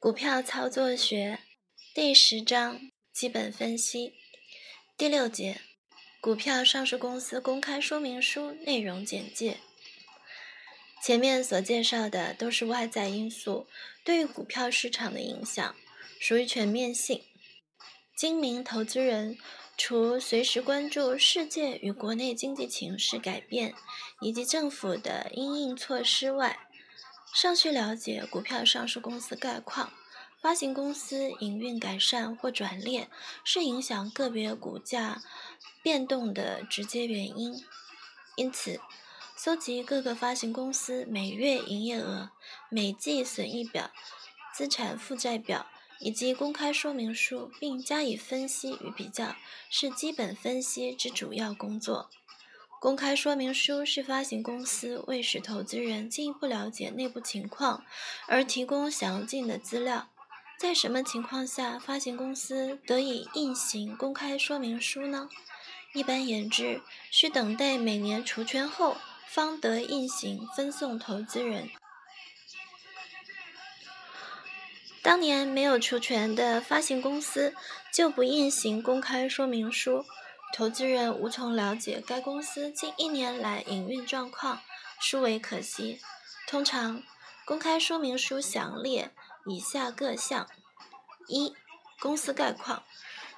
股票操作学第十章基本分析第六节股票上市公司公开说明书内容简介。前面所介绍的都是外在因素对于股票市场的影响，属于全面性。精明投资人除随时关注世界与国内经济形势改变以及政府的因应措施外，尚需了解股票上市公司概况，发行公司营运改善或转列是影响个别股价变动的直接原因。因此，搜集各个发行公司每月营业额、每季损益表、资产负债表以及公开说明书，并加以分析与比较，是基本分析之主要工作。公开说明书是发行公司为使投资人进一步了解内部情况而提供详尽的资料。在什么情况下发行公司得以印行公开说明书呢？一般言之，需等待每年除权后方得印行分送投资人。当年没有除权的发行公司就不印行公开说明书。投资人无从了解该公司近一年来营运状况，殊为可惜。通常，公开说明书详列以下各项：一、公司概况，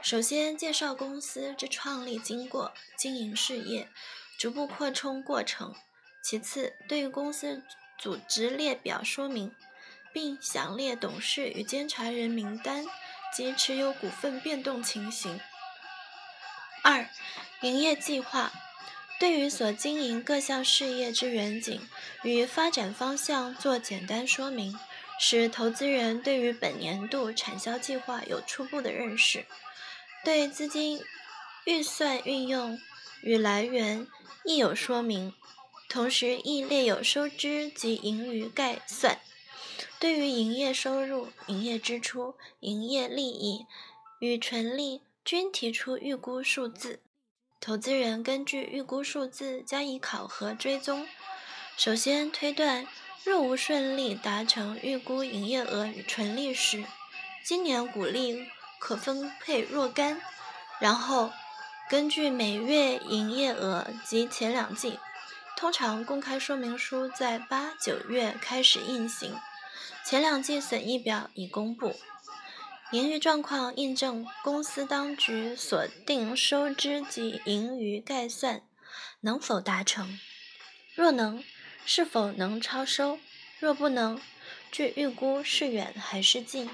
首先介绍公司之创立经过、经营事业、逐步扩充过程；其次，对于公司组织列表说明，并详列董事与监察人名单及持有股份变动情形。二、营业计划对于所经营各项事业之远景与发展方向做简单说明，使投资人对于本年度产销计划有初步的认识。对资金预算运用与来源亦有说明，同时亦列有收支及盈余概算。对于营业收入、营业支出、营业利益与纯利。均提出预估数字，投资人根据预估数字加以考核追踪。首先推断，若无顺利达成预估营业额与纯利时，今年股利可分配若干。然后根据每月营业额及前两季，通常公开说明书在八九月开始印行，前两季损益表已公布。盈余状况印证公司当局所定收支及盈余概算能否达成？若能，是否能超收？若不能，据预估是远还是近？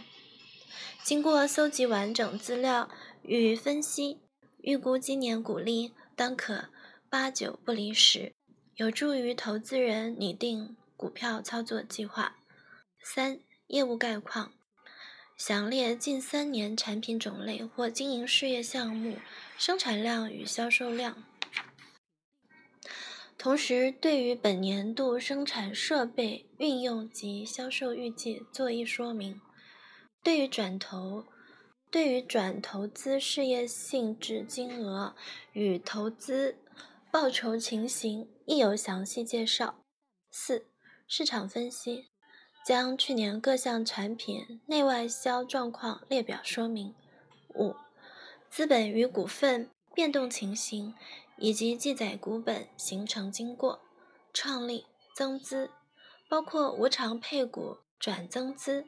经过搜集完整资料与分析，预估今年股利当可八九不离十，有助于投资人拟定股票操作计划。三、业务概况。详列近三年产品种类或经营事业项目生产量与销售量，同时对于本年度生产设备运用及销售预计做一说明。对于转投，对于转投资事业性质金额与投资报酬情形亦有详细介绍。四、市场分析。将去年各项产品内外销状况列表说明。五、资本与股份变动情形，以及记载股本形成经过、创立、增资，包括无偿配股转增资、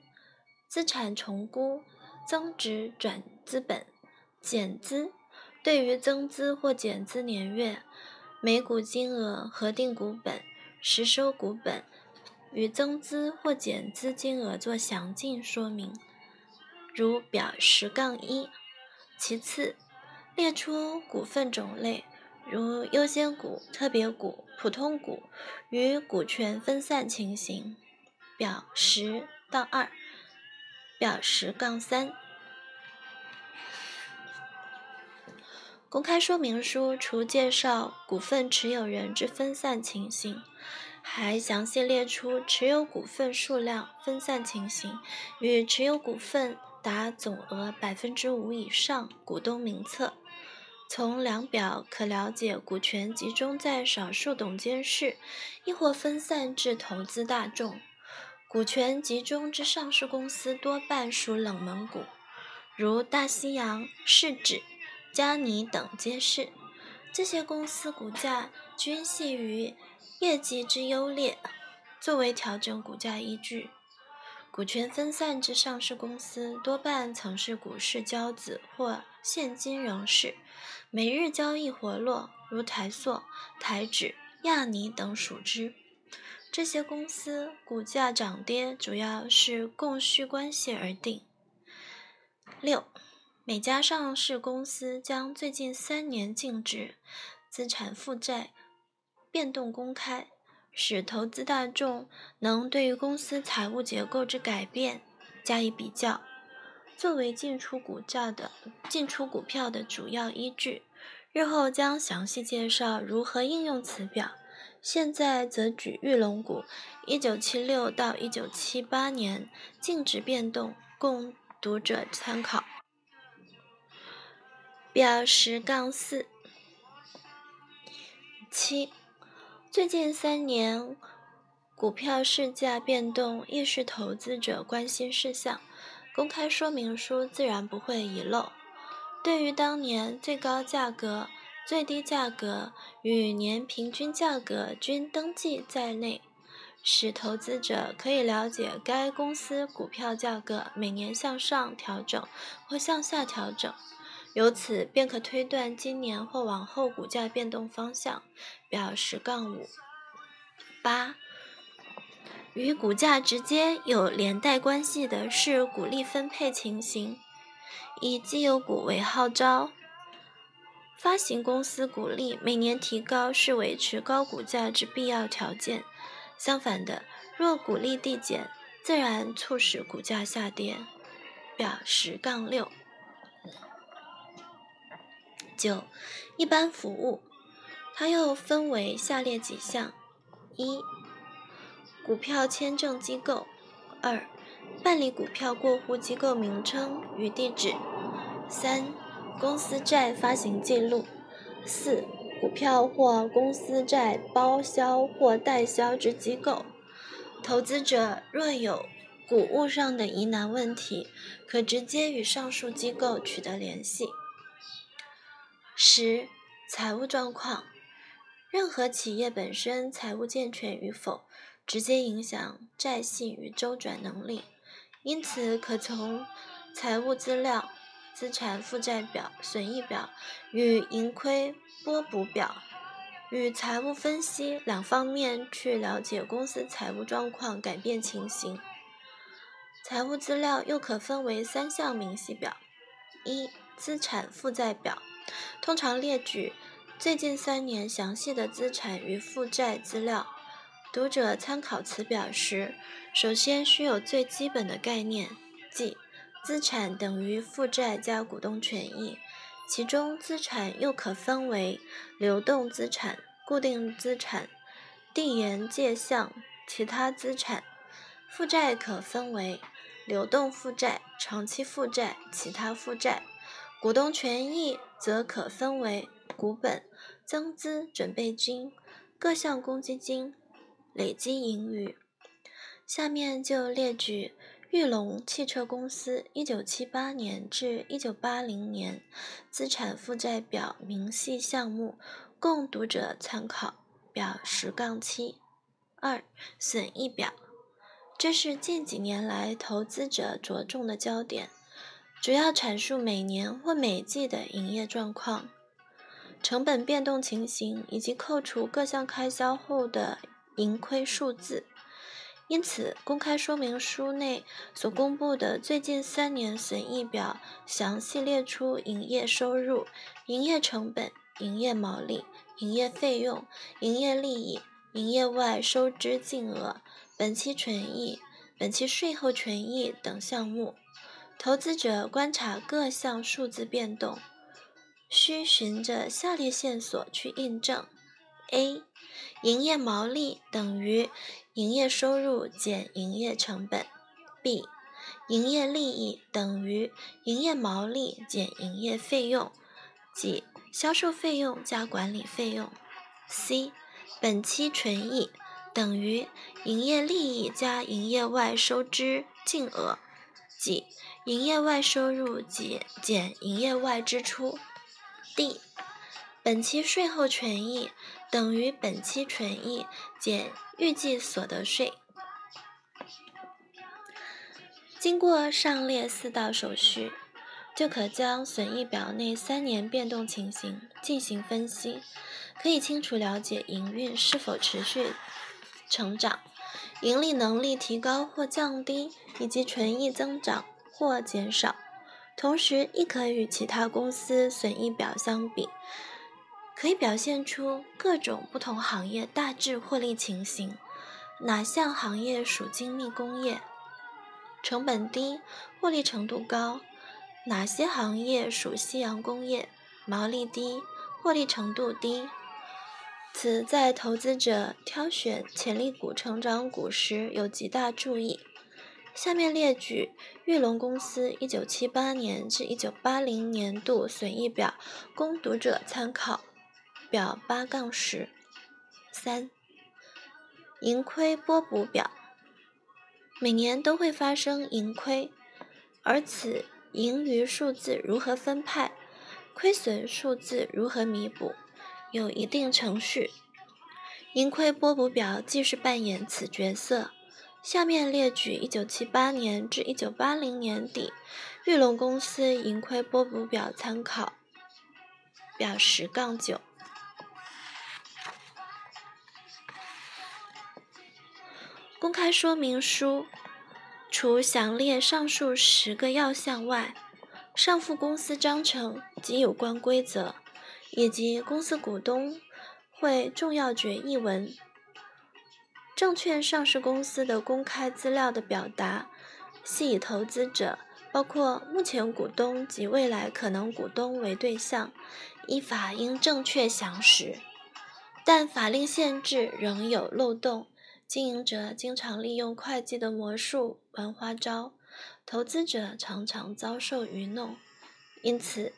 资产重估、增值转资本、减资。对于增资或减资年月、每股金额、核定股本、实收股本。与增资或减资金额做详尽说明，如表十杠一。其次，列出股份种类，如优先股、特别股、普通股与股权分散情形，表十到二。表十杠三。公开说明书除介绍股份持有人之分散情形。还详细列出持有股份数量分散情形与持有股份达总额百分之五以上股东名册。从两表可了解股权集中在少数董监事，亦或分散至投资大众。股权集中之上市公司多半属冷门股，如大西洋、市指、加尼等皆是。这些公司股价均系于业绩之优劣，作为调整股价依据。股权分散之上市公司多半曾是股市骄子或现今仍是，每日交易活络，如台塑、台指、亚尼等属之。这些公司股价涨跌主要是供需关系而定。六，每家上市公司将最近三年净值、资产负债变动公开，使投资大众能对于公司财务结构之改变加以比较，作为进出股价的进出股票的主要依据。日后将详细介绍如何应用此表。现在则举玉龙股1976到1978年净值变动，供读者参考。表十杠四七，最近三年股票市价变动亦是投资者关心事项，公开说明书自然不会遗漏。对于当年最高价格。最低价格与年平均价格均登记在内，使投资者可以了解该公司股票价格每年向上调整或向下调整，由此便可推断今年或往后股价变动方向。表十杠五八，与股价直接有连带关系的是股利分配情形，以绩优股为号召。发行公司股利每年提高是维持高股价之必要条件。相反的，若股利递减，自然促使股价下跌。表十杠六九，一般服务，它又分为下列几项：一、股票签证机构；二、办理股票过户机构名称与地址；三。公司债发行记录，四、股票或公司债包销或代销之机构。投资者若有股务上的疑难问题，可直接与上述机构取得联系。十、财务状况，任何企业本身财务健全与否，直接影响债信与周转能力，因此可从财务资料。资产负债表、损益表与盈亏拨补表与财务分析两方面去了解公司财务状况改变情形。财务资料又可分为三项明细表：一、资产负债表，通常列举最近三年详细的资产与负债资料。读者参考此表时，首先需有最基本的概念，即。资产等于负债加股东权益，其中资产又可分为流动资产、固定资产、递延借项、其他资产；负债可分为流动负债、长期负债、其他负债；股东权益则可分为股本、增资准备金、各项公积金、累积盈余。下面就列举。玉龙汽车公司一九七八年至一九八零年资产负债表明细项目，供读者参考。表十杠七二损益表，这是近几年来投资者着重的焦点，主要阐述每年或每季的营业状况、成本变动情形以及扣除各项开销后的盈亏数字。因此，公开说明书内所公布的最近三年损益表，详细列出营业收入、营业成本、营业毛利、营业费用、营业利益、营业外收支净额、本期权益、本期税后权益等项目。投资者观察各项数字变动，需循着下列线索去印证：A. 营业毛利等于。营业收入减营业成本，B，营业利益等于营业毛利减营业费用，即销售费用加管理费用。C，本期纯益等于营业利益加营业外收支净额，即营业外收入减减营业外支出。D 本期税后权益等于本期权益减预计所得税。经过上列四道手续，就可将损益表内三年变动情形进行分析，可以清楚了解营运是否持续成长、盈利能力提高或降低，以及权益增长或减少。同时，亦可与其他公司损益表相比，可以表现出各种不同行业大致获利情形。哪项行业属精密工业，成本低，获利程度高？哪些行业属夕阳工业，毛利低，获利程度低？此在投资者挑选潜力股、成长股时有极大注意。下面列举玉龙公司1978年至1980年度损益表，供读者参考。表八杠十三，盈亏波补表。每年都会发生盈亏，而此盈余数字如何分派，亏损数字如何弥补，有一定程序。盈亏波补表既是扮演此角色。下面列举1978年至1980年底玉龙公司盈亏波补表参考。表十杠九。公开说明书除详列上述十个要项外，上附公司章程及有关规则，以及公司股东会重要决议文。证券上市公司的公开资料的表达，系以投资者，包括目前股东及未来可能股东为对象，依法应正确详实。但法令限制仍有漏洞，经营者经常利用会计的魔术玩花招，投资者常常遭受愚弄。因此，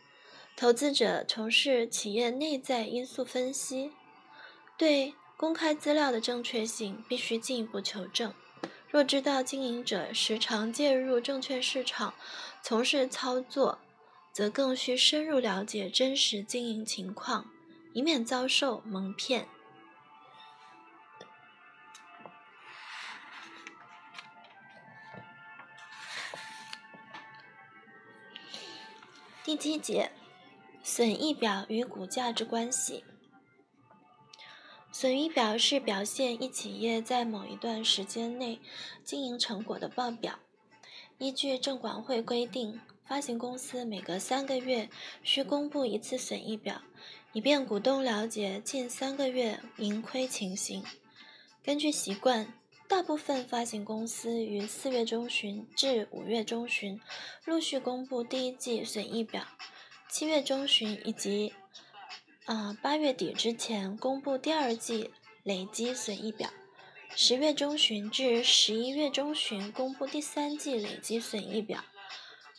投资者从事企业内在因素分析，对。公开资料的正确性必须进一步求证。若知道经营者时常介入证券市场从事操作，则更需深入了解真实经营情况，以免遭受蒙骗。第七节，损益表与股价之关系。损益表是表现一企业在某一段时间内经营成果的报表。依据证管会规定，发行公司每隔三个月需公布一次损益表，以便股东了解近三个月盈亏情形。根据习惯，大部分发行公司于四月中旬至五月中旬陆续公布第一季损益表，七月中旬以及。啊，八月底之前公布第二季累积损益表，十月中旬至十一月中旬公布第三季累积损益表。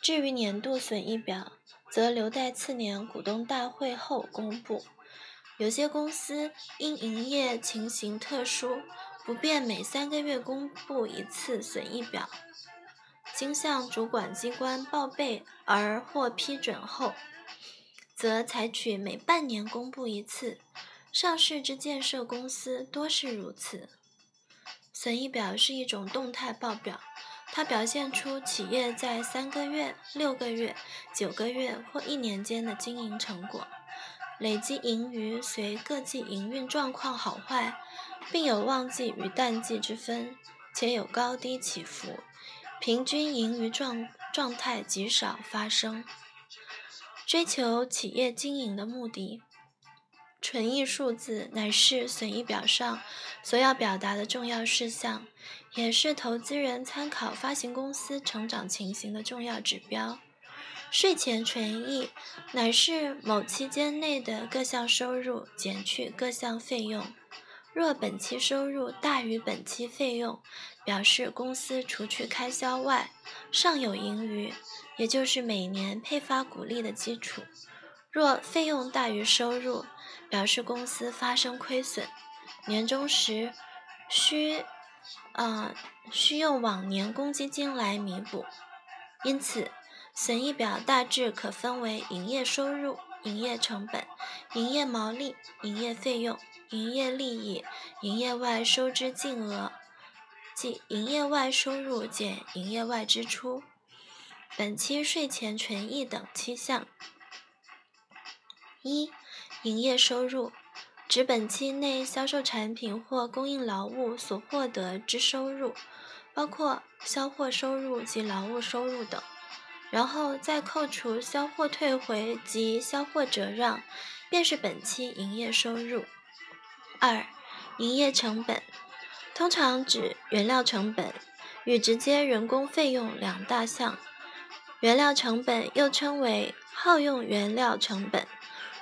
至于年度损益表，则留待次年股东大会后公布。有些公司因营业情形特殊，不便每三个月公布一次损益表，经向主管机关报备而获批准后。则采取每半年公布一次，上市之建设公司多是如此。损益表是一种动态报表，它表现出企业在三个月、六个月、九个月或一年间的经营成果。累积盈余随各季营运状况好坏，并有旺季与淡季之分，且有高低起伏，平均盈余状状态极少发生。追求企业经营的目的，纯益数字乃是损益表上所要表达的重要事项，也是投资人参考发行公司成长情形的重要指标。税前纯益乃是某期间内的各项收入减去各项费用，若本期收入大于本期费用，表示公司除去开销外尚有盈余。也就是每年配发股利的基础。若费用大于收入，表示公司发生亏损。年终时需，呃，需用往年公积金来弥补。因此，损益表大致可分为营业收入、营业成本、营业毛利、营业费用、营业利益、营业外收支净额，即营业外收入减营业外支出。本期税前权益等七项。一、营业收入，指本期内销售产品或供应劳务所获得之收入，包括销货收入及劳务收入等，然后再扣除销货退回及销货折让，便是本期营业收入。二、营业成本，通常指原料成本与直接人工费用两大项。原料成本又称为耗用原料成本，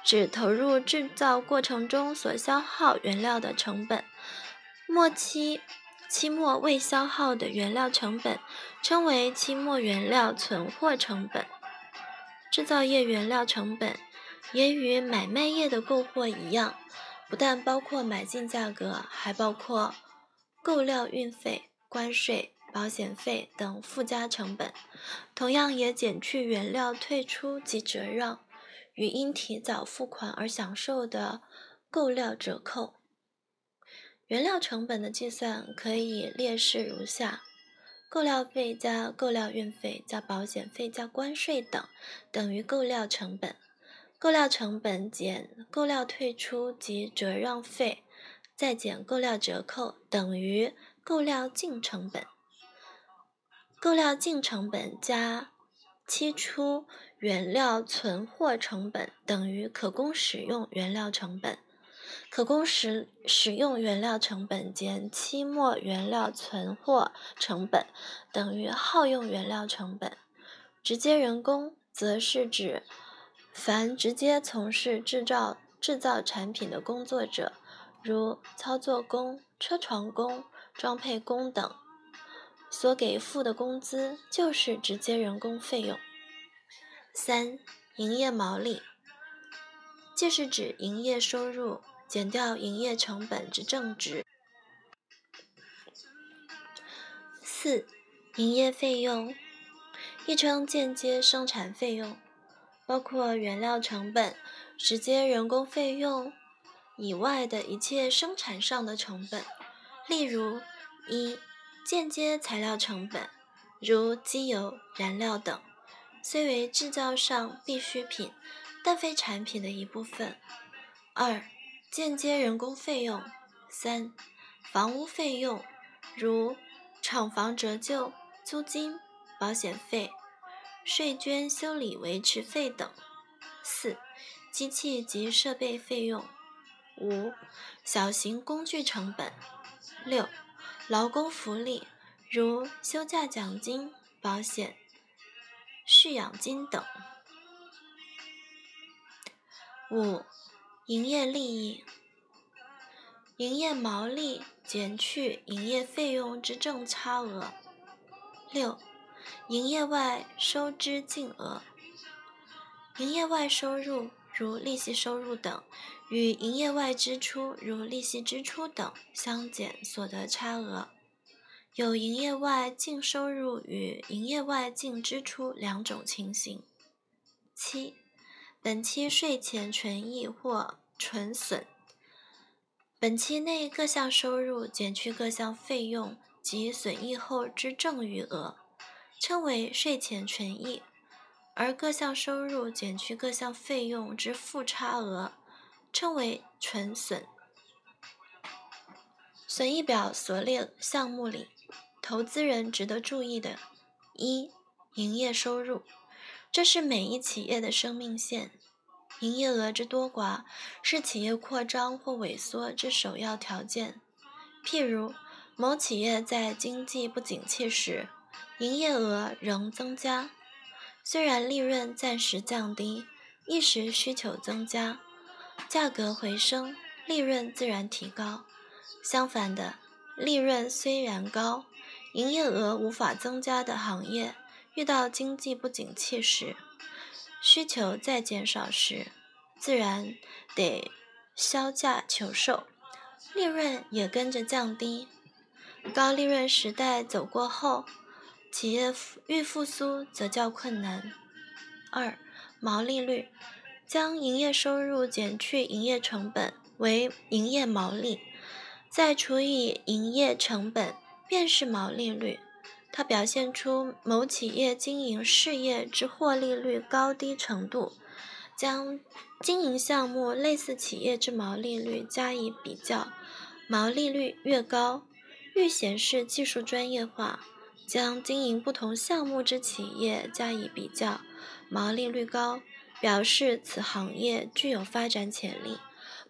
指投入制造过程中所消耗原料的成本。末期期末未消耗的原料成本称为期末原料存货成本。制造业原料成本也与买卖业的购货一样，不但包括买进价格，还包括购料运费、关税。保险费等附加成本，同样也减去原料退出及折让，与因提早付款而享受的购料折扣。原料成本的计算可以列示如下：购料费加购料运费加保险费加关税等，等于购料成本。购料成本减购料退出及折让费，再减购料折扣，等于购料净成本。购料净成本加期初原料存货成本等于可供使用原料成本。可供使使用原料成本减期末原料存货成本等于耗用原料成本。直接人工则是指凡直接从事制造制造产品的工作者，如操作工、车床工、装配工等。所给付的工资就是直接人工费用。三、营业毛利，即是指营业收入减掉营业成本之正值。四、营业费用，亦称间接生产费用，包括原料成本、直接人工费用以外的一切生产上的成本，例如一。间接材料成本，如机油、燃料等，虽为制造上必需品，但非产品的一部分。二、间接人工费用。三、房屋费用，如厂房折旧、租金、保险费、税捐、修理维持费等。四、机器及设备费用。五、小型工具成本。六。劳工福利，如休假奖金、保险、续养金等。五、营业利益，营业毛利减去营业费用之正差额。六、营业外收支净额，营业外收入如利息收入等。与营业外支出，如利息支出等相减所得差额，有营业外净收入与营业外净支出两种情形。七、本期税前权益或纯损，本期内各项收入减去各项费用及损益后之正余额，称为税前权益；而各项收入减去各项费用之负差额。称为纯损。损益表所列项目里，投资人值得注意的：一、营业收入，这是每一企业的生命线。营业额之多寡是企业扩张或萎缩之首要条件。譬如，某企业在经济不景气时，营业额仍增加，虽然利润暂时降低，一时需求增加。价格回升，利润自然提高。相反的，利润虽然高，营业额无法增加的行业，遇到经济不景气时，需求再减少时，自然得削价求售，利润也跟着降低。高利润时代走过后，企业复欲复苏则较困难。二、毛利率，将营业收入减去营业成本为营业毛利，再除以营业成本，便是毛利率。它表现出某企业经营事业之获利率高低程度。将经营项目类似企业之毛利率加以比较，毛利率越高，愈显示技术专业化；将经营不同项目之企业加以比较，毛利率高，表示此行业具有发展潜力；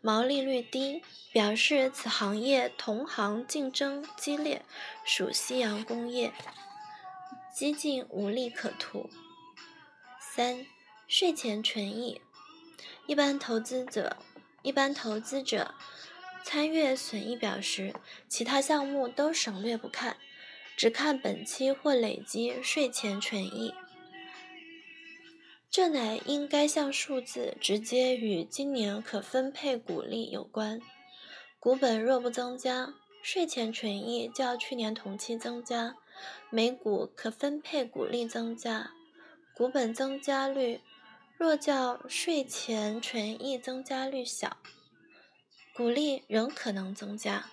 毛利率低，表示此行业同行竞争激烈，属夕阳工业，几近无利可图。三。税前权益，一般投资者一般投资者参阅损益表时，其他项目都省略不看，只看本期或累积税前权益。这乃因该项数字直接与今年可分配股利有关。股本若不增加，税前权益较去年同期增加；每股可分配股利增加，股本增加率。若较税前权益增加率小，股利仍可能增加；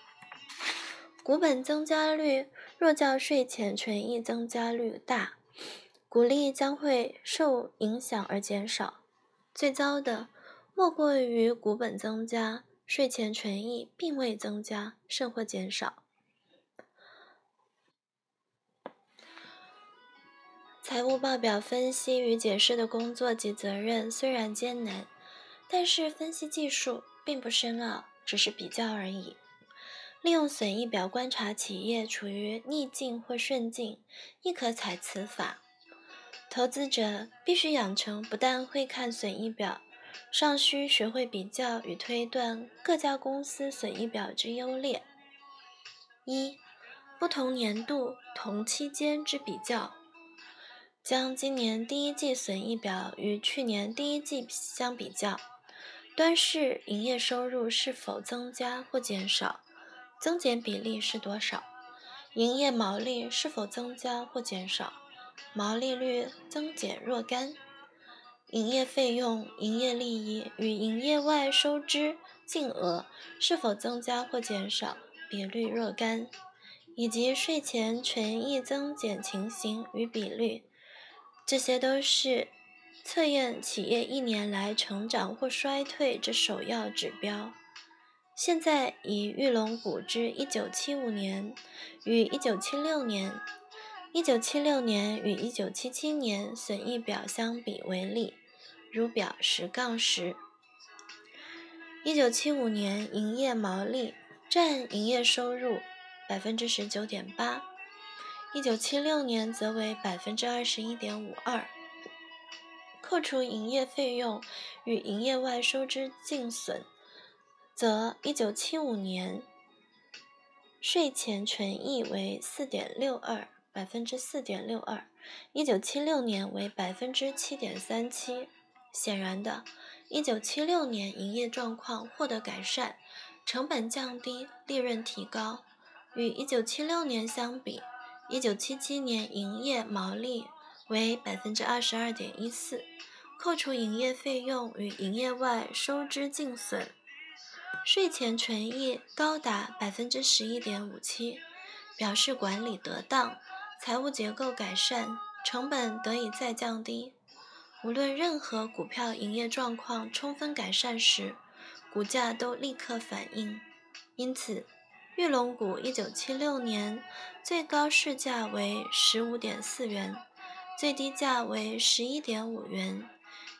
股本增加率若较税前权益增加率大，股利将会受影响而减少。最糟的莫过于股本增加，税前权益并未增加，甚或减少。财务报表分析与解释的工作及责任虽然艰难，但是分析技术并不深奥，只是比较而已。利用损益表观察企业处于逆境或顺境，亦可采此法。投资者必须养成不但会看损益表，尚需学会比较与推断各家公司损益表之优劣。一、不同年度同期间之比较。将今年第一季损益表与去年第一季相比较，端视营业收入是否增加或减少，增减比例是多少；营业毛利是否增加或减少，毛利率增减若干；营业费用、营业利益与营业外收支净额是否增加或减少，比率若干；以及税前权益增减情形与比率。这些都是测验企业一年来成长或衰退之首要指标。现在以玉龙股之1975年与1976年、一九七六年与一九七七年损益表相比为例，如表十杠十。一九七五年营业毛利占营业收入百分之十九点八。一九七六年则为百分之二十一点五二，扣除营业费用与营业外收支净损，则一九七五年税前权益为四点六二百分之四点六二，一九七六年为百分之七点三七。显然的，一九七六年营业状况获得改善，成本降低，利润提高，与一九七六年相比。一九七七年营业毛利为百分之二十二点一四，扣除营业费用与营业外收支净损，税前权益高达百分之十一点五七，表示管理得当，财务结构改善，成本得以再降低。无论任何股票营业状况充分改善时，股价都立刻反应。因此。玉龙股一九七六年最高市价为十五点四元，最低价为十一点五元；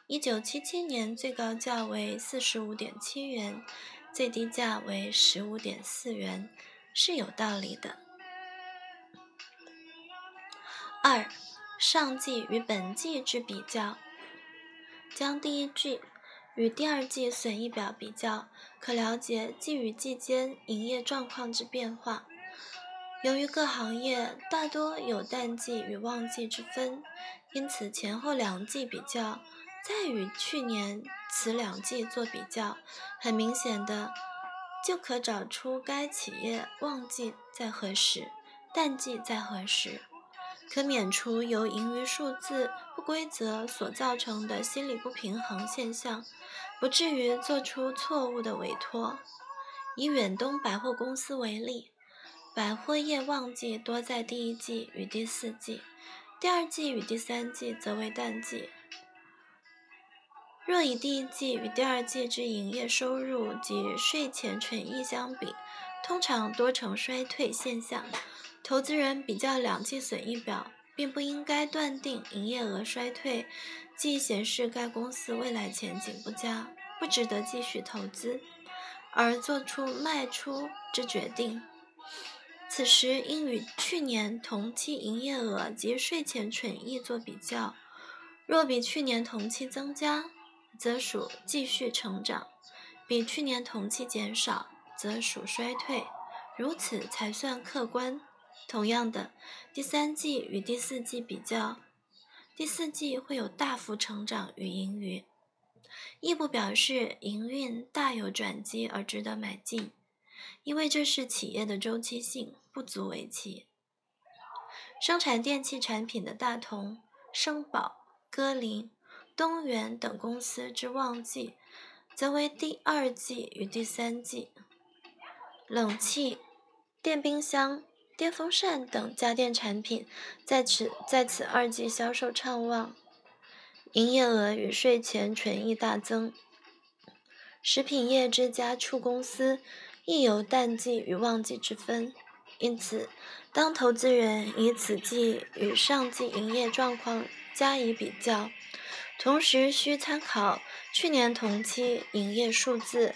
一九七七年最高价为四十五点七元，最低价为十五点四元，是有道理的。二、上季与本季之比较，将第一季。与第二季损益表比较，可了解季与季间营业状况之变化。由于各行业大多有淡季与旺季之分，因此前后两季比较，再与去年此两季做比较，很明显的，就可找出该企业旺季在何时，淡季在何时，可免除由盈余数字不规则所造成的心理不平衡现象，不至于做出错误的委托。以远东百货公司为例，百货业旺季多在第一季与第四季，第二季与第三季则为淡季。若以第一季与第二季之营业收入及税前权益相比，通常多呈衰退现象。投资人比较两季损益表，并不应该断定营业额衰退，即显示该公司未来前景不佳，不值得继续投资，而做出卖出之决定。此时应与去年同期营业额及税前纯益做比较，若比去年同期增加，则属继续成长，比去年同期减少，则属衰退，如此才算客观。同样的，第三季与第四季比较，第四季会有大幅成长与盈余，亦不表示营运大有转机而值得买进，因为这是企业的周期性，不足为奇。生产电器产品的大同、声宝、歌林。东元等公司之旺季，则为第二季与第三季。冷气、电冰箱、电风扇等家电产品在此在此二季销售畅旺，营业额与税前权益大增。食品业之家畜公司亦有淡季与旺季之分，因此，当投资人以此季与上季营业状况加以比较。同时需参考去年同期营业数字，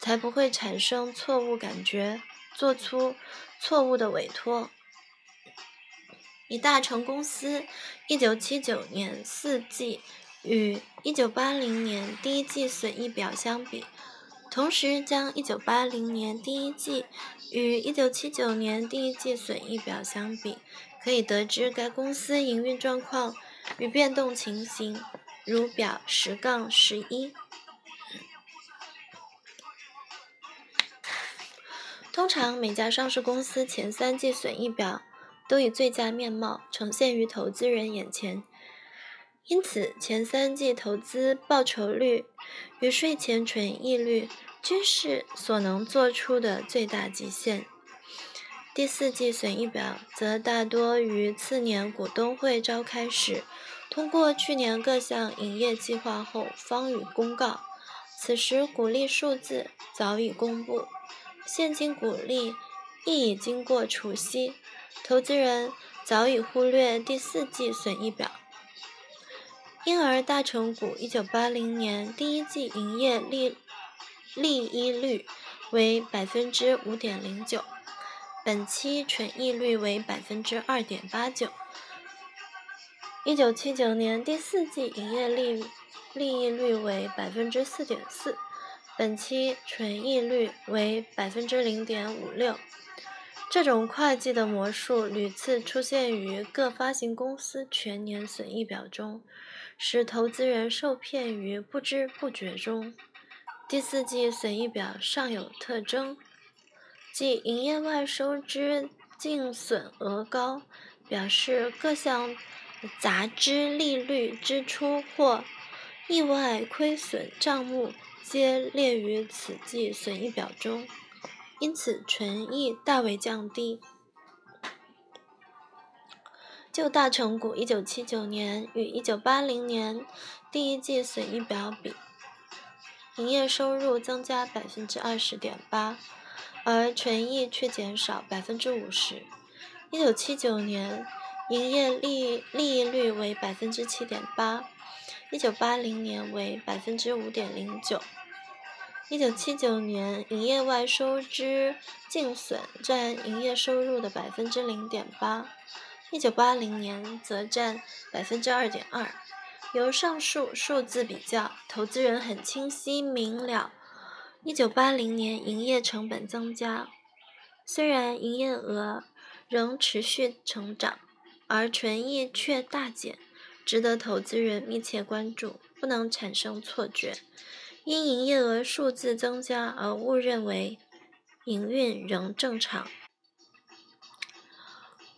才不会产生错误感觉，做出错误的委托。以大成公司1979年四季与1980年第一季损益表相比，同时将1980年第一季与1979年第一季损益表相比，可以得知该公司营运状况与变动情形。如表十杠十一。通常每家上市公司前三季损益表都以最佳面貌呈现于投资人眼前，因此前三季投资报酬率与税前纯益率均是所能做出的最大极限。第四季损益表则大多于次年股东会召开时。通过去年各项营业计划后，方予公告。此时股利数字早已公布，现金股利亦已经过除息，投资人早已忽略第四季损益表。因而，大成股1980年第一季营业利利益率为百分之五点零九，本期纯益率为百分之二点八九。一九七九年第四季营业利利益率为百分之四点四，本期纯益率为百分之零点五六。这种会计的魔术屡次出现于各发行公司全年损益表中，使投资人受骗于不知不觉中。第四季损益表尚有特征，即营业外收支净损额高，表示各项。杂支利率支出或意外亏损账目皆列于此季损益表中，因此纯益大为降低。就大成股1979年与1980年第一季损益表比，营业收入增加百分之二十点八，而纯益却减少百分之五十。1979年。营业利利益率为百分之七点八，一九八零年为百分之五点零九。一九七九年营业外收支净损占营业收入的百分之零点八，一九八零年则占百分之二点二。由上述数字比较，投资人很清晰明了。一九八零年营业成本增加，虽然营业额仍持续成长。而纯益却大减，值得投资人密切关注，不能产生错觉，因营业额数字增加而误认为营运仍正常。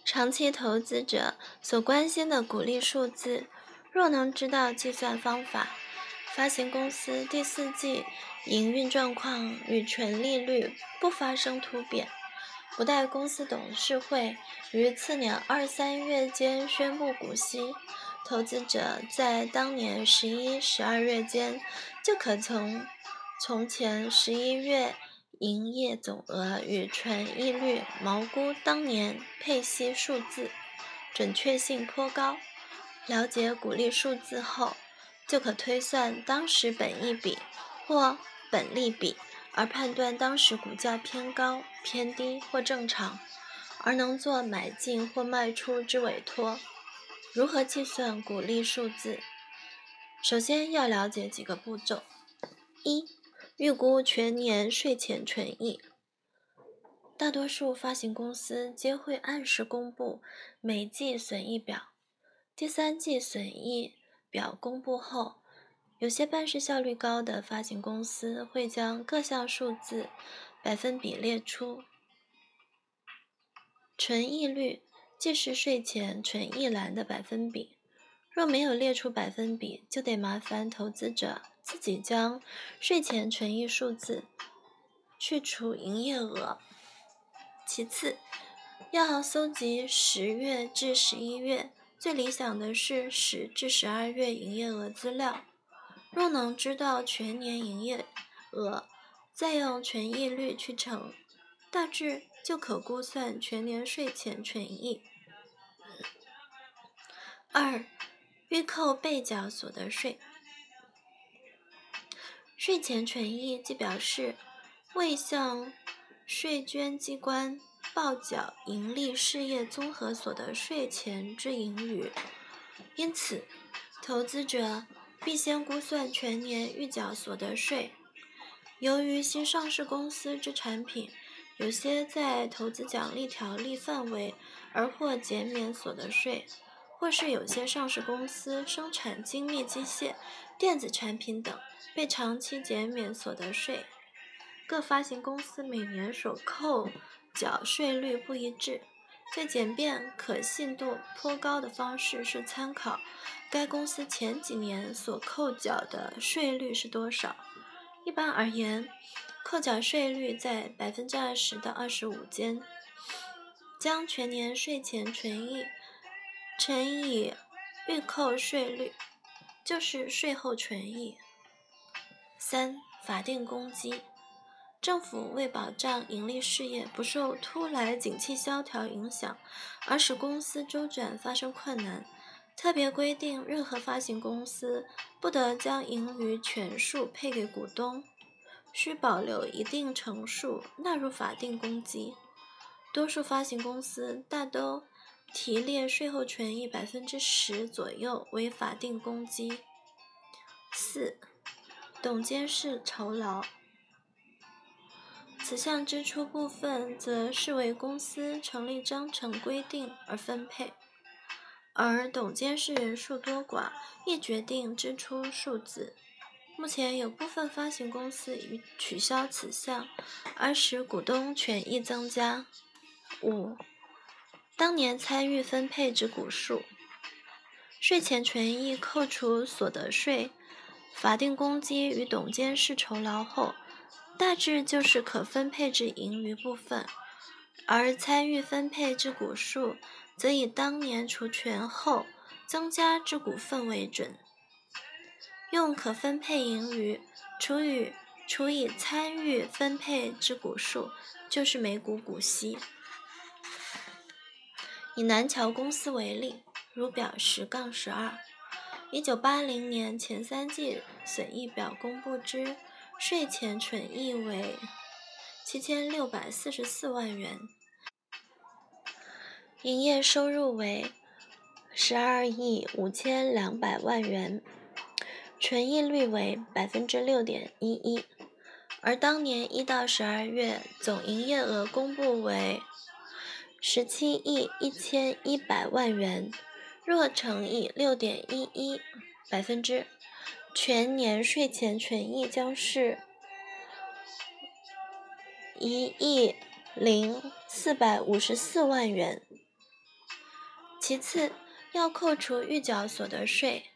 长期投资者所关心的股利数字，若能知道计算方法，发行公司第四季营运状况与纯利率不发生突变，不待公司董事会于次年二三月间宣布股息，投资者在当年十一、十二月间就可从从前十一月。营业总额与纯益率毛估当年配息数字，准确性颇高。了解股利数字后，就可推算当时本益比或本利比，而判断当时股价偏高、偏低或正常，而能做买进或卖出之委托。如何计算股利数字？首先要了解几个步骤：一。预估全年税前纯益，大多数发行公司皆会按时公布每季损益表。第三季损益表公布后，有些办事效率高的发行公司会将各项数字百分比列出。纯益率即是税前权益栏的百分比，若没有列出百分比，就得麻烦投资者。自己将税前权益数字去除营业额。其次，要搜集十月至十一月，最理想的是十至十二月营业额资料。若能知道全年营业额，再用权益率去乘，大致就可估算全年税前权益。二、预扣被缴所得税。税前权益即表示未向税捐机关报缴盈利事业综合所得税前之盈余，因此，投资者必先估算全年预缴所得税。由于新上市公司之产品有些在投资奖励条例范围而获减免所得税，或是有些上市公司生产精密机械、电子产品等。被长期减免所得税，各发行公司每年所扣缴税率不一致。最简便、可信度颇高的方式是参考该公司前几年所扣缴的税率是多少。一般而言，扣缴税率在百分之二十到二十五间。将全年税前权益乘以预扣税率，就是税后纯益。三、法定公积，政府为保障盈利事业不受突来景气萧条影响，而使公司周转发生困难，特别规定任何发行公司不得将盈余全数配给股东，需保留一定成数纳入法定公积。多数发行公司大都提列税后权益百分之十左右为法定公积。四。董监事酬劳，此项支出部分则视为公司成立章程规定而分配，而董监事人数多寡亦决定支出数字。目前有部分发行公司已取消此项，而使股东权益增加。五、当年参与分配之股数，税前权益扣除所得税。法定公积与董监事酬劳后，大致就是可分配之盈余部分；而参与分配之股数，则以当年除权后增加之股份为准。用可分配盈余除以除以参与分配之股数，就是每股股息。以南桥公司为例，如表十杠十二。一九八零年前三季损益表公布之税前纯益为七千六百四十四万元，营业收入为十二亿五千两百万元，纯益率为百分之六点一一，而当年一到十二月总营业额公布为十七亿一千一百万元。若乘以六点一一百分之，全年税前权益将是一亿零四百五十四万元。其次，要扣除预缴所得税。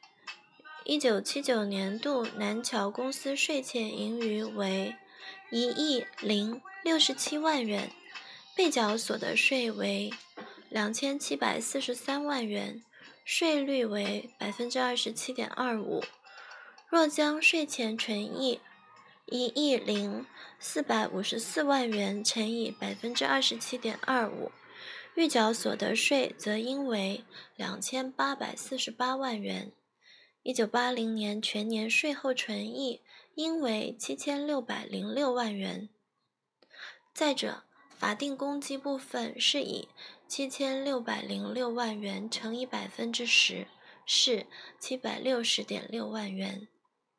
一九七九年度南桥公司税前盈余为一亿零六十七万元，被缴所得税为两千七百四十三万元，税率为百分之二十七点二五。若将税前纯益一亿零四百五十四万元乘以百分之二十七点二五。预缴所得税则应为两千八百四十八万元，一九八零年全年税后纯益应为七千六百零六万元。再者，法定公积部分是以七千六百零六万元乘以百分之十，是七百六十点六万元。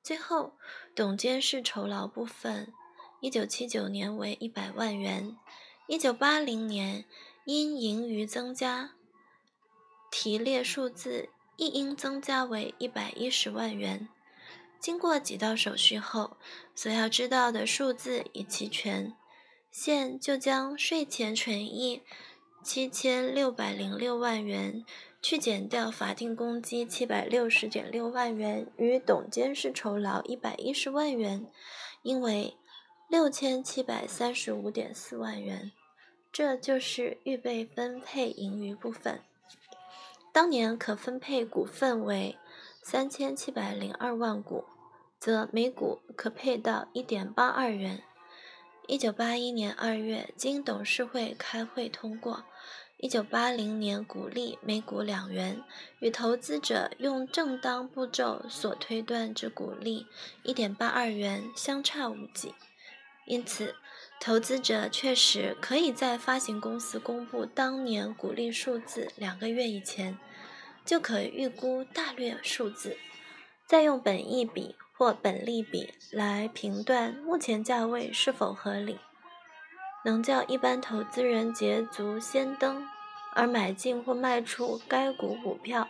最后，董监事酬劳部分，一九七九年为一百万元，一九八零年。因盈余增加，提列数字亦应增加为一百一十万元。经过几道手续后，所要知道的数字已齐全。现就将税前权益七千六百零六万元去减掉法定公积七百六十点六万元与董监事酬劳一百一十万元，应为六千七百三十五点四万元。这就是预备分配盈余部分。当年可分配股份为三千七百零二万股，则每股可配到一点八二元。一九八一年二月，经董事会开会通过，一九八零年股利每股两元，与投资者用正当步骤所推断之股利一点八二元相差无几，因此。投资者确实可以在发行公司公布当年股利数字两个月以前，就可预估大略数字，再用本益比或本利比来评断目前价位是否合理，能叫一般投资人捷足先登而买进或卖出该股股票。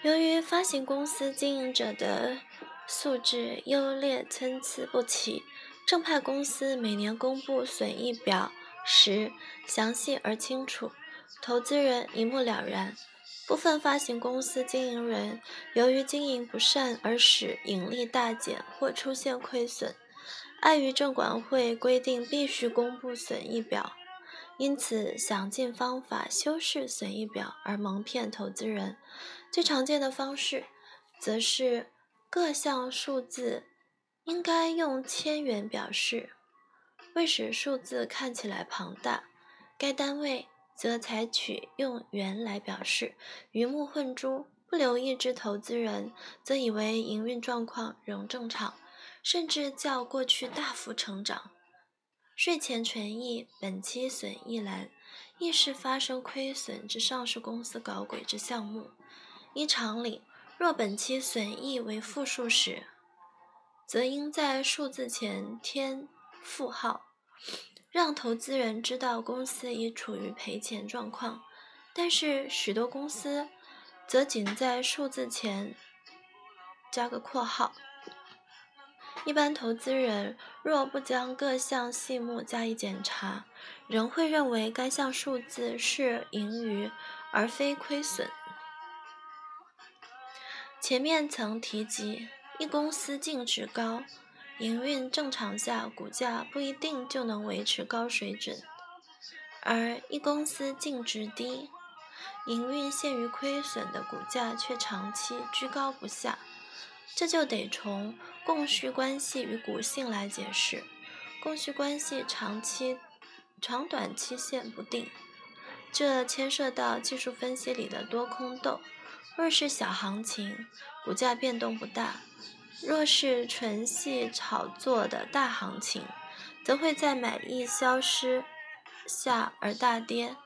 由于发行公司经营者的素质优劣参差不齐，正派公司每年公布损益表时详细而清楚，投资人一目了然。部分发行公司经营人由于经营不善而使盈利大减或出现亏损，碍于证管会规定必须公布损益表，因此想尽方法修饰损益表而蒙骗投资人。最常见的方式，则是。各项数字应该用千元表示，为使数字看起来庞大，该单位则采取用元来表示，鱼目混珠。不留意之投资人则以为营运状况仍正常，甚至较过去大幅成长。税前权益、本期损益栏亦是发生亏损之上市公司搞鬼之项目。依常理。若本期损益为负数时，则应在数字前添负号，让投资人知道公司已处于赔钱状况。但是许多公司则仅在数字前加个括号。一般投资人若不将各项细目加以检查，仍会认为该项数字是盈余而非亏损。前面曾提及，一公司净值高，营运正常下，股价不一定就能维持高水准；而一公司净值低，营运陷于亏损的股价却长期居高不下。这就得从供需关系与股性来解释。供需关系长期、长短期限不定，这牵涉到技术分析里的多空斗。若是小行情，股价变动不大；若是纯系炒作的大行情，则会在买意消失下而大跌。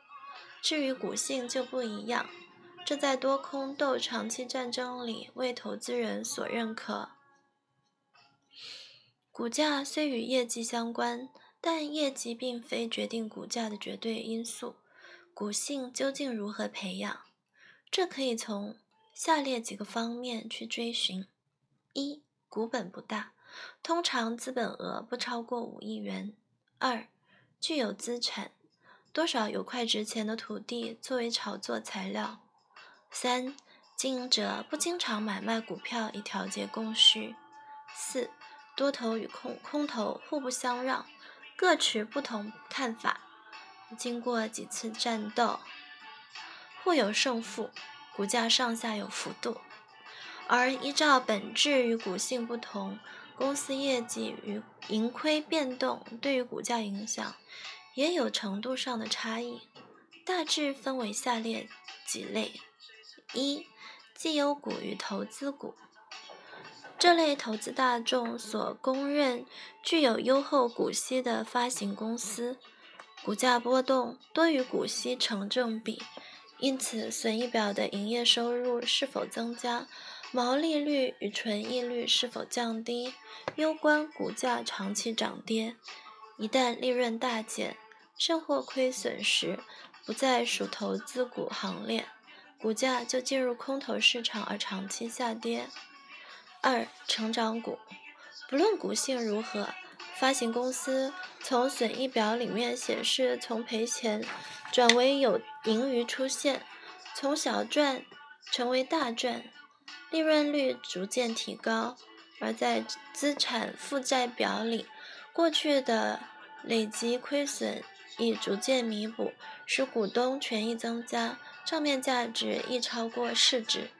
至于股性就不一样，这在多空斗长期战争里为投资人所认可。股价虽与业绩相关，但业绩并非决定股价的绝对因素。股性究竟如何培养？这可以从下列几个方面去追寻：一、股本不大，通常资本额不超过五亿元。二、具有资产，多少有块值钱的土地作为炒作材料。三、经营者不经常买卖股票以调节供需。四、多头与空空头互不相让，各持不同看法。经过几次战斗，互有胜负，股价上下有幅度。而依照本质与股性不同，公司业绩与盈亏变动对于股价影响也有程度上的差异。大致分为下列几类：一、绩优股与投资股。这类投资大众所公认具有优厚股息的发行公司，股价波动多与股息成正比，因此损益表的营业收入是否增加，毛利率与纯益率是否降低，攸关股价长期涨跌。一旦利润大减，甚或亏损时，不再属投资股行列，股价就进入空头市场而长期下跌。二、成长股，不论股性如何，发行公司从损益表里面显示从赔钱转为有盈余出现，从小赚成为大赚，利润率逐渐提高，而在资产负债表里，过去的累积亏损已逐渐弥补，使股东权益增加，账面价值亦超过市值。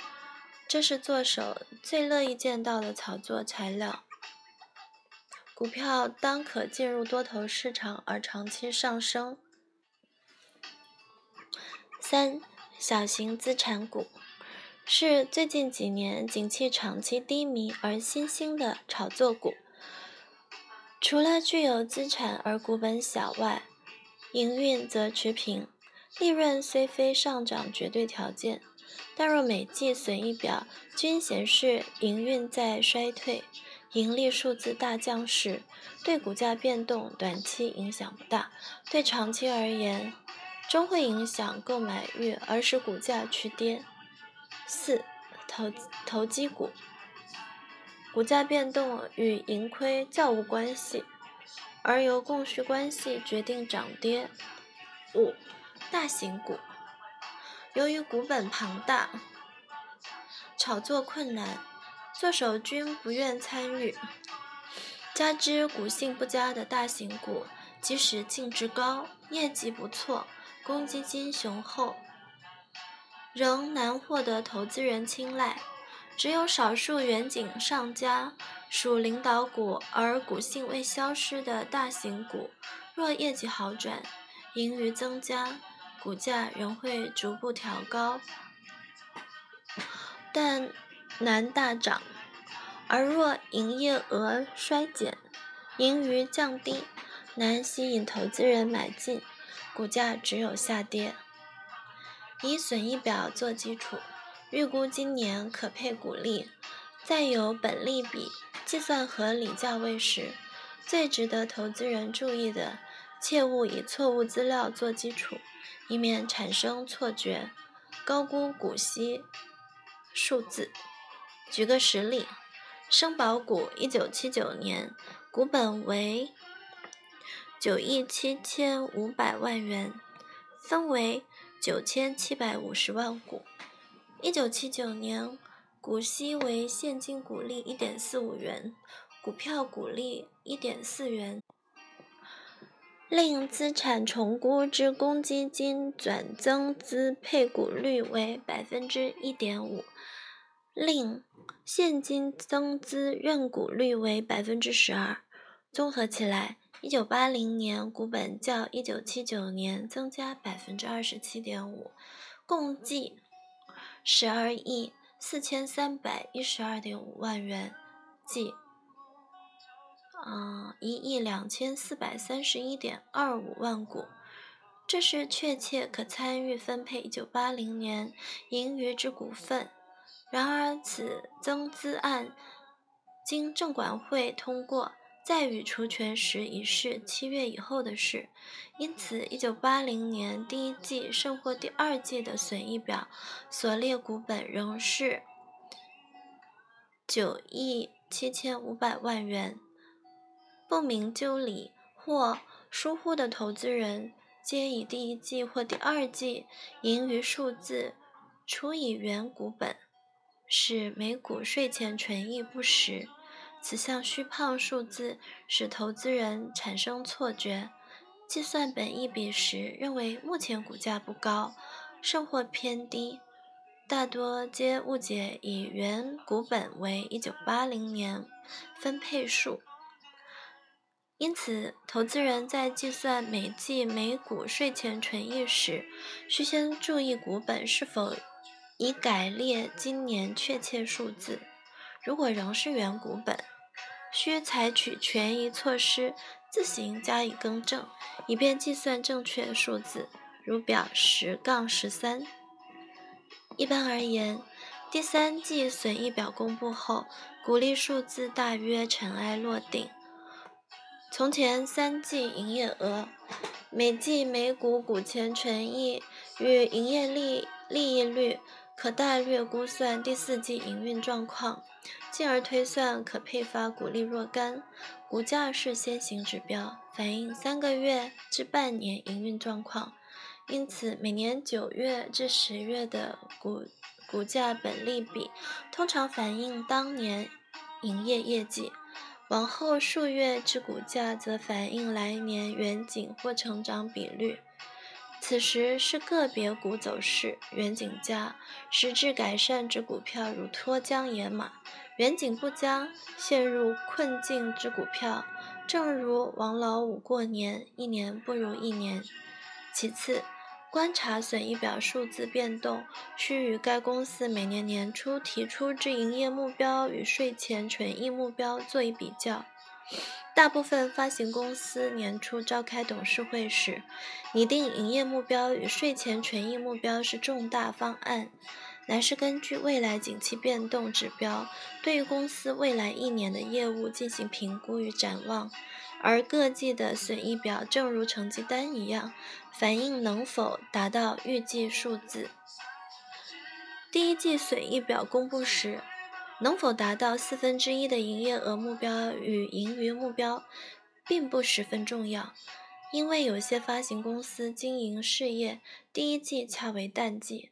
这是做手最乐意见到的炒作材料。股票当可进入多头市场而长期上升。三、小型资产股是最近几年景气长期低迷而新兴的炒作股。除了具有资产而股本小外，营运则持平，利润虽非上涨绝对条件。但若每季损益表均显示营运在衰退，盈利数字大降时，对股价变动短期影响不大；对长期而言，终会影响购买欲而使股价趋跌。四、投投机股，股价变动与盈亏较无关系，而由供需关系决定涨跌。五、大型股。由于股本庞大，炒作困难，做手均不愿参与。加之股性不佳的大型股，即使净值高、业绩不错、公积金雄厚，仍难获得投资人青睐。只有少数远景上佳、属领导股而股性未消失的大型股，若业绩好转、盈余增加。股价仍会逐步调高，但难大涨；而若营业额衰减、盈余降低，难吸引投资人买进，股价只有下跌。以损益表做基础，预估今年可配股利，再由本利比计算合理价位时，最值得投资人注意的，切勿以错误资料做基础。以免产生错觉，高估股息数字。举个实例，生保股一九七九年股本为九亿七千五百万元，分为九千七百五十万股。一九七九年股息为现金股利一点四五元，股票股利一点四元。另资产重估之公积金转增资配股率为百分之一点五，另现金增资认股率为百分之十二。综合起来，一九八零年股本较一九七九年增加百分之二十七点五，共计十二亿四千三百一十二点五万元，即。嗯，一亿两千四百三十一点二五万股，这是确切可参与分配一九八零年盈余之股份。然而，此增资案经证管会通过，在与除权时已是七月以后的事，因此一九八零年第一季胜或第二季的损益表所列股本仍是九亿。七千五百万元。不明就里或疏忽的投资人，皆以第一季或第二季盈余数字除以原股本，使每股税前纯益不实。此项虚胖数字使投资人产生错觉，计算本益比时认为目前股价不高，甚或偏低，大多皆误解以原股本为一九八零年分配数。因此，投资人在计算每季每股税前纯益时，需先注意股本是否已改列今年确切数字。如果仍是原股本，需采取权益措施，自行加以更正，以便计算正确数字，如表十杠十三。一般而言，第三季损益表公布后，股利数字大约尘埃落定。从前三季营业额、每季每股股前权益与营业利利益率，可大略估算第四季营运状况。进而推算可配发股利若干，股价是先行指标，反映三个月至半年营运状况。因此，每年九月至十月的股股价本利比，通常反映当年营业业绩；往后数月之股价，则反映来年远景或成长比率。此时是个别股走势，远景佳，实质改善之股票如脱缰野马；远景不佳，陷入困境之股票，正如王老五过年，一年不如一年。其次，观察损益表数字变动，需与该公司每年年初提出之营业目标与税前纯益目标做一比较。大部分发行公司年初召开董事会时，拟定营业目标与税前权益目标是重大方案，乃是根据未来景气变动指标，对于公司未来一年的业务进行评估与展望。而各季的损益表正如成绩单一样，反映能否达到预计数字。第一季损益表公布时。能否达到四分之一的营业额目标与盈余目标，并不十分重要，因为有些发行公司经营事业第一季恰为淡季。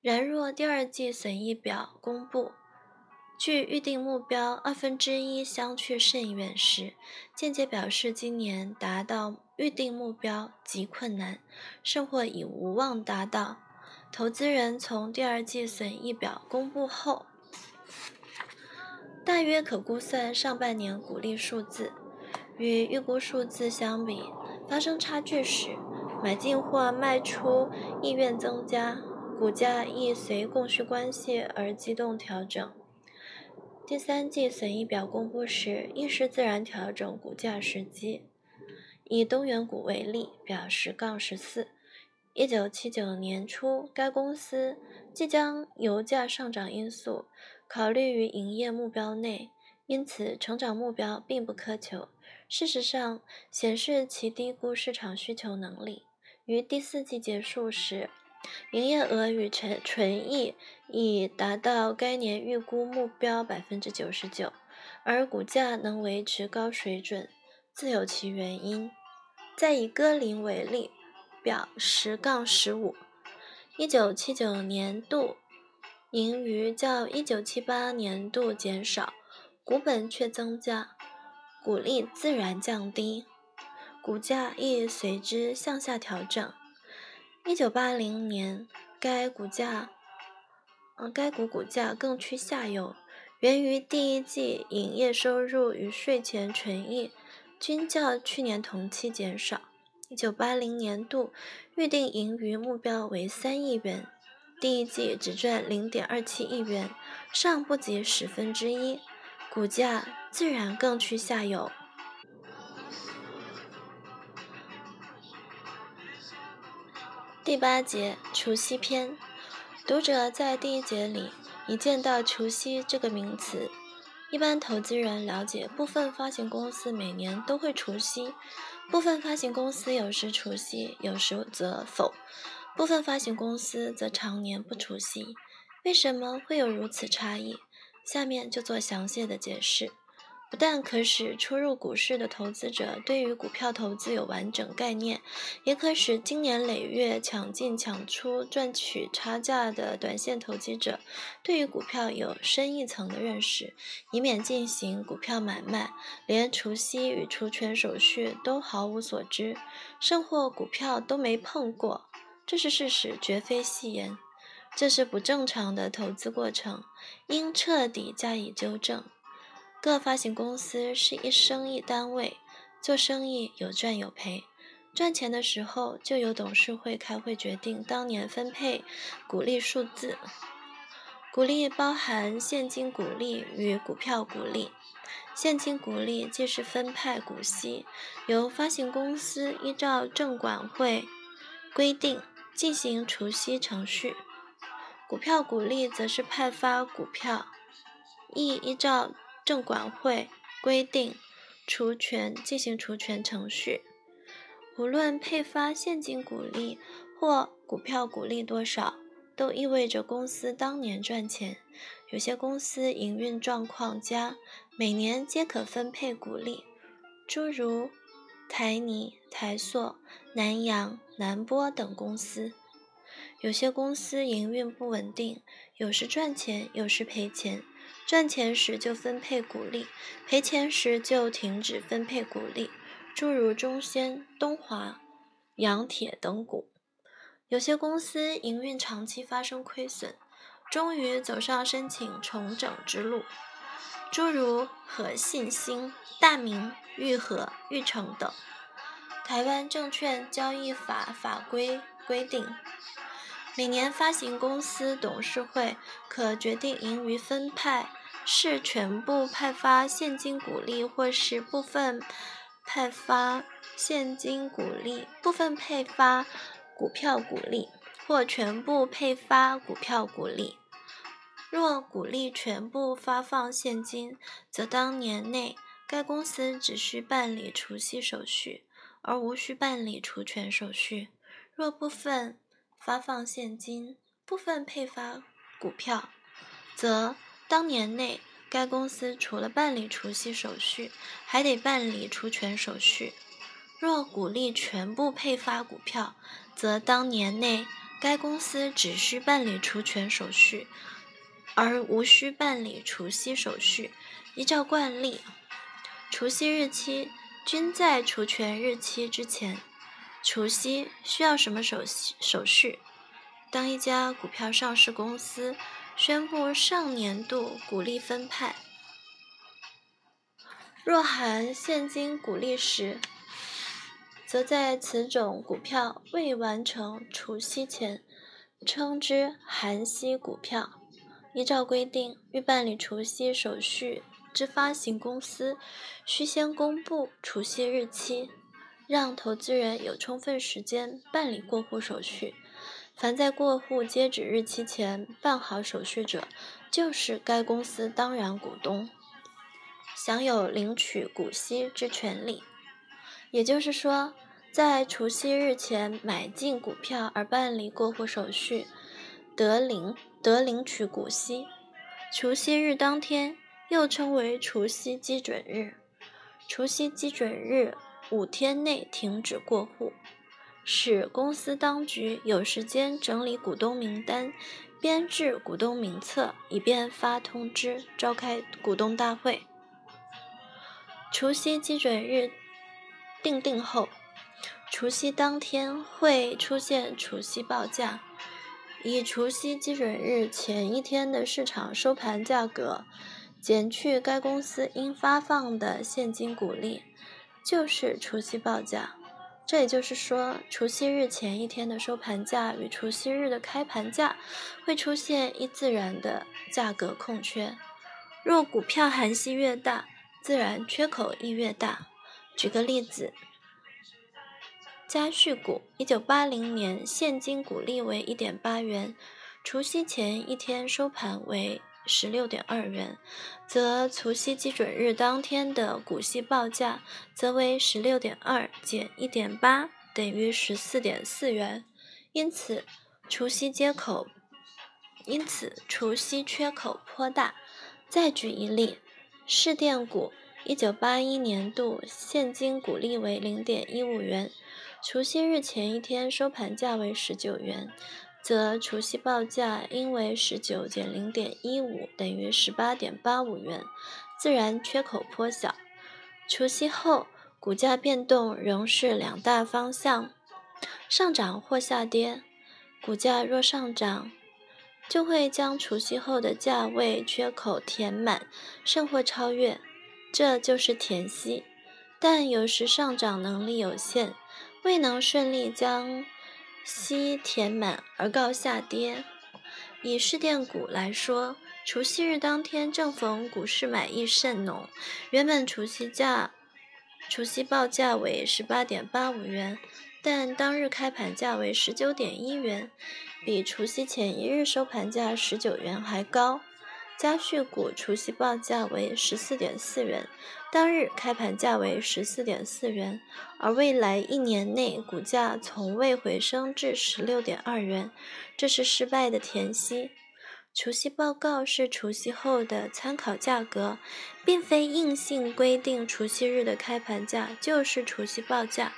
然若第二季损益表公布，距预定目标二分之一相去甚远时，间接表示今年达到预定目标极困难，甚或已无望达到。投资人从第二季损益表公布后。大约可估算上半年股利数字，与预估数字相比发生差距时，买进或卖出意愿增加，股价亦随供需关系而机动调整。第三季损益表公布时，亦是自然调整股价时机。以东元股为例，表十杠十四。一九七九年初，该公司即将油价上涨因素考虑于营业目标内，因此成长目标并不苛求。事实上，显示其低估市场需求能力。于第四季结束时，营业额与纯纯益已达到该年预估目标百分之九十九，而股价能维持高水准，自有其原因。再以歌林为例。表十杠十五，一九七九年度盈余较一九七八年度减少，股本却增加，股利自然降低，股价亦随之向下调整。一九八零年，该股价，嗯，该股股价更趋下游，源于第一季营业收入与税前纯益均较去年同期减少。一九八零年度预定盈余目标为三亿元，第一季只赚零点二七亿元，尚不及十分之一，股价自然更趋下游。第八节除夕篇，读者在第一节里一见到除夕这个名词。一般投资人了解，部分发行公司每年都会除夕，部分发行公司有时除夕，有时则否，部分发行公司则常年不除息。为什么会有如此差异？下面就做详细的解释。不但可使初入股市的投资者对于股票投资有完整概念，也可使经年累月抢进抢出赚取差价的短线投机者对于股票有深一层的认识，以免进行股票买卖连除息与除权手续都毫无所知，甚或股票都没碰过。这是事实，绝非戏言。这是不正常的投资过程，应彻底加以纠正。各发行公司是一生意单位，做生意有赚有赔。赚钱的时候，就由董事会开会决定当年分配股利数字。股利包含现金股利与股票股利。现金股利即是分派股息，由发行公司依照证管会规定进行除息程序。股票股利则是派发股票，亦依照。证管会规定除权进行除权程序，无论配发现金股利或股票股利多少，都意味着公司当年赚钱。有些公司营运状况佳，每年皆可分配股利，诸如台泥、台塑、南洋、南玻等公司。有些公司营运不稳定，有时赚钱，有时赔钱。赚钱时就分配股利，赔钱时就停止分配股利，诸如中仙、东华、洋铁等股。有些公司营运长期发生亏损，终于走上申请重整之路，诸如和信兴、大明、裕和、裕成等。台湾证券交易法法规规定。每年发行公司董事会可决定盈余分派，是全部派发现金股利，或是部分派发现金股利，部分配发股票股利，或全部配发股票股利。若股利全部发放现金，则当年内该公司只需办理除息手续，而无需办理除权手续。若部分发放现金，部分配发股票，则当年内该公司除了办理除息手续，还得办理除权手续。若股利全部配发股票，则当年内该公司只需办理除权手续，而无需办理除息手续。依照惯例，除息日期均在除权日期之前。除息需要什么手手续？当一家股票上市公司宣布上年度股利分派，若含现金股利时，则在此种股票未完成除息前，称之含息股票。依照规定，欲办理除息手续之发行公司，需先公布除息日期。让投资人有充分时间办理过户手续。凡在过户截止日期前办好手续者，就是该公司当然股东，享有领取股息之权利。也就是说，在除息日前买进股票而办理过户手续，得领得领取股息。除息日当天又称为除息基准日。除息基准日。五天内停止过户，使公司当局有时间整理股东名单、编制股东名册，以便发通知召开股东大会。除夕基准日定定后，除夕当天会出现除夕报价，以除夕基准日前一天的市场收盘价格减去该公司应发放的现金股利。就是除夕报价，这也就是说，除夕日前一天的收盘价与除夕日的开盘价会出现一自然的价格空缺。若股票含息越大，自然缺口亦越大。举个例子，嘉旭股一九八零年现金股利为一点八元，除夕前一天收盘为。十六点二元，则除夕基准日当天的股息报价则为十六点二减一点八，等于十四点四元。因此，除夕接口，因此除夕缺口颇大，再举一例，市电股一九八一年度现金股利为零点一五元，除夕日前一天收盘价为十九元，则除夕报价应为十九减零点一五等于十八点八五元，自然缺口颇小。除夕后股价变动仍是两大方向，上涨或下跌。股价若上涨，就会将除夕后的价位缺口填满，甚或超越，这就是填息。但有时上涨能力有限，未能顺利将息填满而告下跌。以市电股来说，除夕日当天正逢股市买意甚浓，原本除夕价、除夕报价为十八点八五元。但当日开盘价为十九点一元，比除夕前一日收盘价十九元还高。嘉旭股除夕报价为十四点四元，当日开盘价为十四点四元，而未来一年内股价从未回升至十六点二元，这是失败的填息。除夕报告是除夕后的参考价格，并非硬性规定除夕日的开盘价就是除夕报价。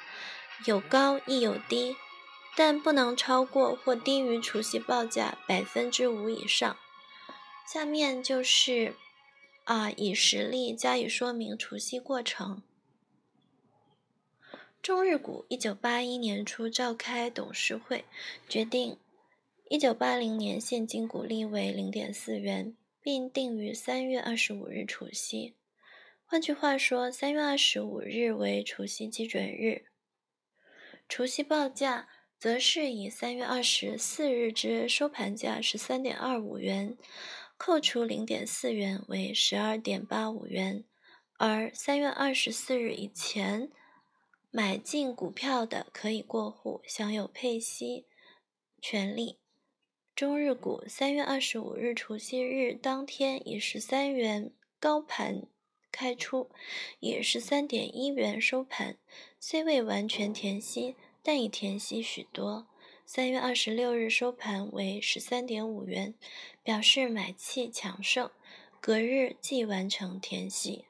有高亦有低，但不能超过或低于除夕报价百分之五以上。下面就是啊，以实例加以说明除夕过程。中日股一九八一年初召开董事会，决定一九八零年现金股利为零点四元，并定于三月二十五日除夕。换句话说，三月二十五日为除夕基准日。除夕报价则是以三月二十四日之收盘价十三点二五元，扣除零点四元为十二点八五元，而三月二十四日以前买进股票的可以过户，享有配息权利。中日股三月二十五日除夕日当天以十三元高盘。开出以十三点一元收盘，虽未完全填息，但已填息许多。三月二十六日收盘为十三点五元，表示买气强盛，隔日即完成填息。